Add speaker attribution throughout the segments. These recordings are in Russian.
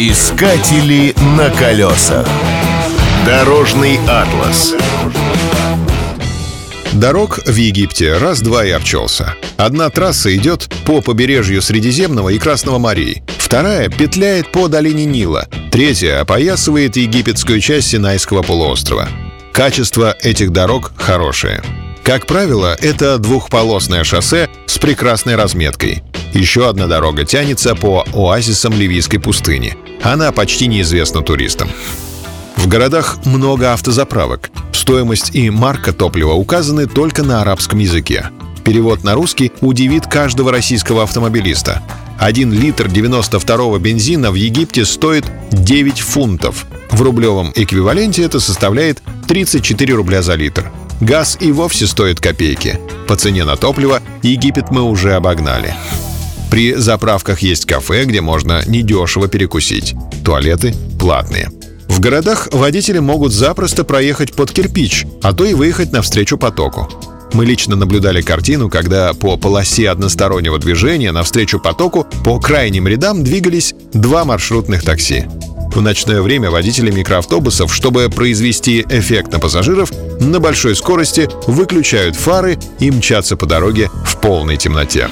Speaker 1: Искатели на колесах. Дорожный атлас.
Speaker 2: Дорог в Египте раз-два и обчелся. Одна трасса идет по побережью Средиземного и Красного морей. Вторая петляет по долине Нила. Третья опоясывает египетскую часть Синайского полуострова. Качество этих дорог хорошее. Как правило, это двухполосное шоссе с прекрасной разметкой. Еще одна дорога тянется по оазисам Ливийской пустыни. Она почти неизвестна туристам. В городах много автозаправок. Стоимость и марка топлива указаны только на арабском языке. Перевод на русский удивит каждого российского автомобилиста. Один литр 92-го бензина в Египте стоит 9 фунтов. В рублевом эквиваленте это составляет 34 рубля за литр. Газ и вовсе стоит копейки. По цене на топливо Египет мы уже обогнали. При заправках есть кафе, где можно недешево перекусить. Туалеты платные. В городах водители могут запросто проехать под кирпич, а то и выехать навстречу потоку. Мы лично наблюдали картину, когда по полосе одностороннего движения навстречу потоку по крайним рядам двигались два маршрутных такси. В ночное время водители микроавтобусов, чтобы произвести эффект на пассажиров, на большой скорости выключают фары и мчатся по дороге в полной темноте.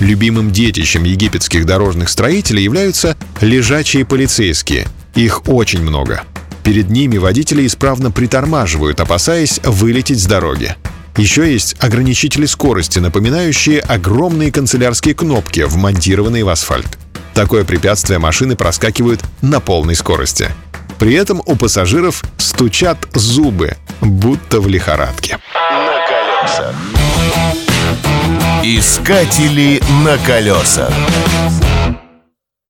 Speaker 2: Любимым детищем египетских дорожных строителей являются лежачие полицейские. Их очень много. Перед ними водители исправно притормаживают, опасаясь вылететь с дороги. Еще есть ограничители скорости, напоминающие огромные канцелярские кнопки, вмонтированные в асфальт. Такое препятствие машины проскакивают на полной скорости. При этом у пассажиров стучат зубы, будто в лихорадке.
Speaker 1: Искатели на колесах.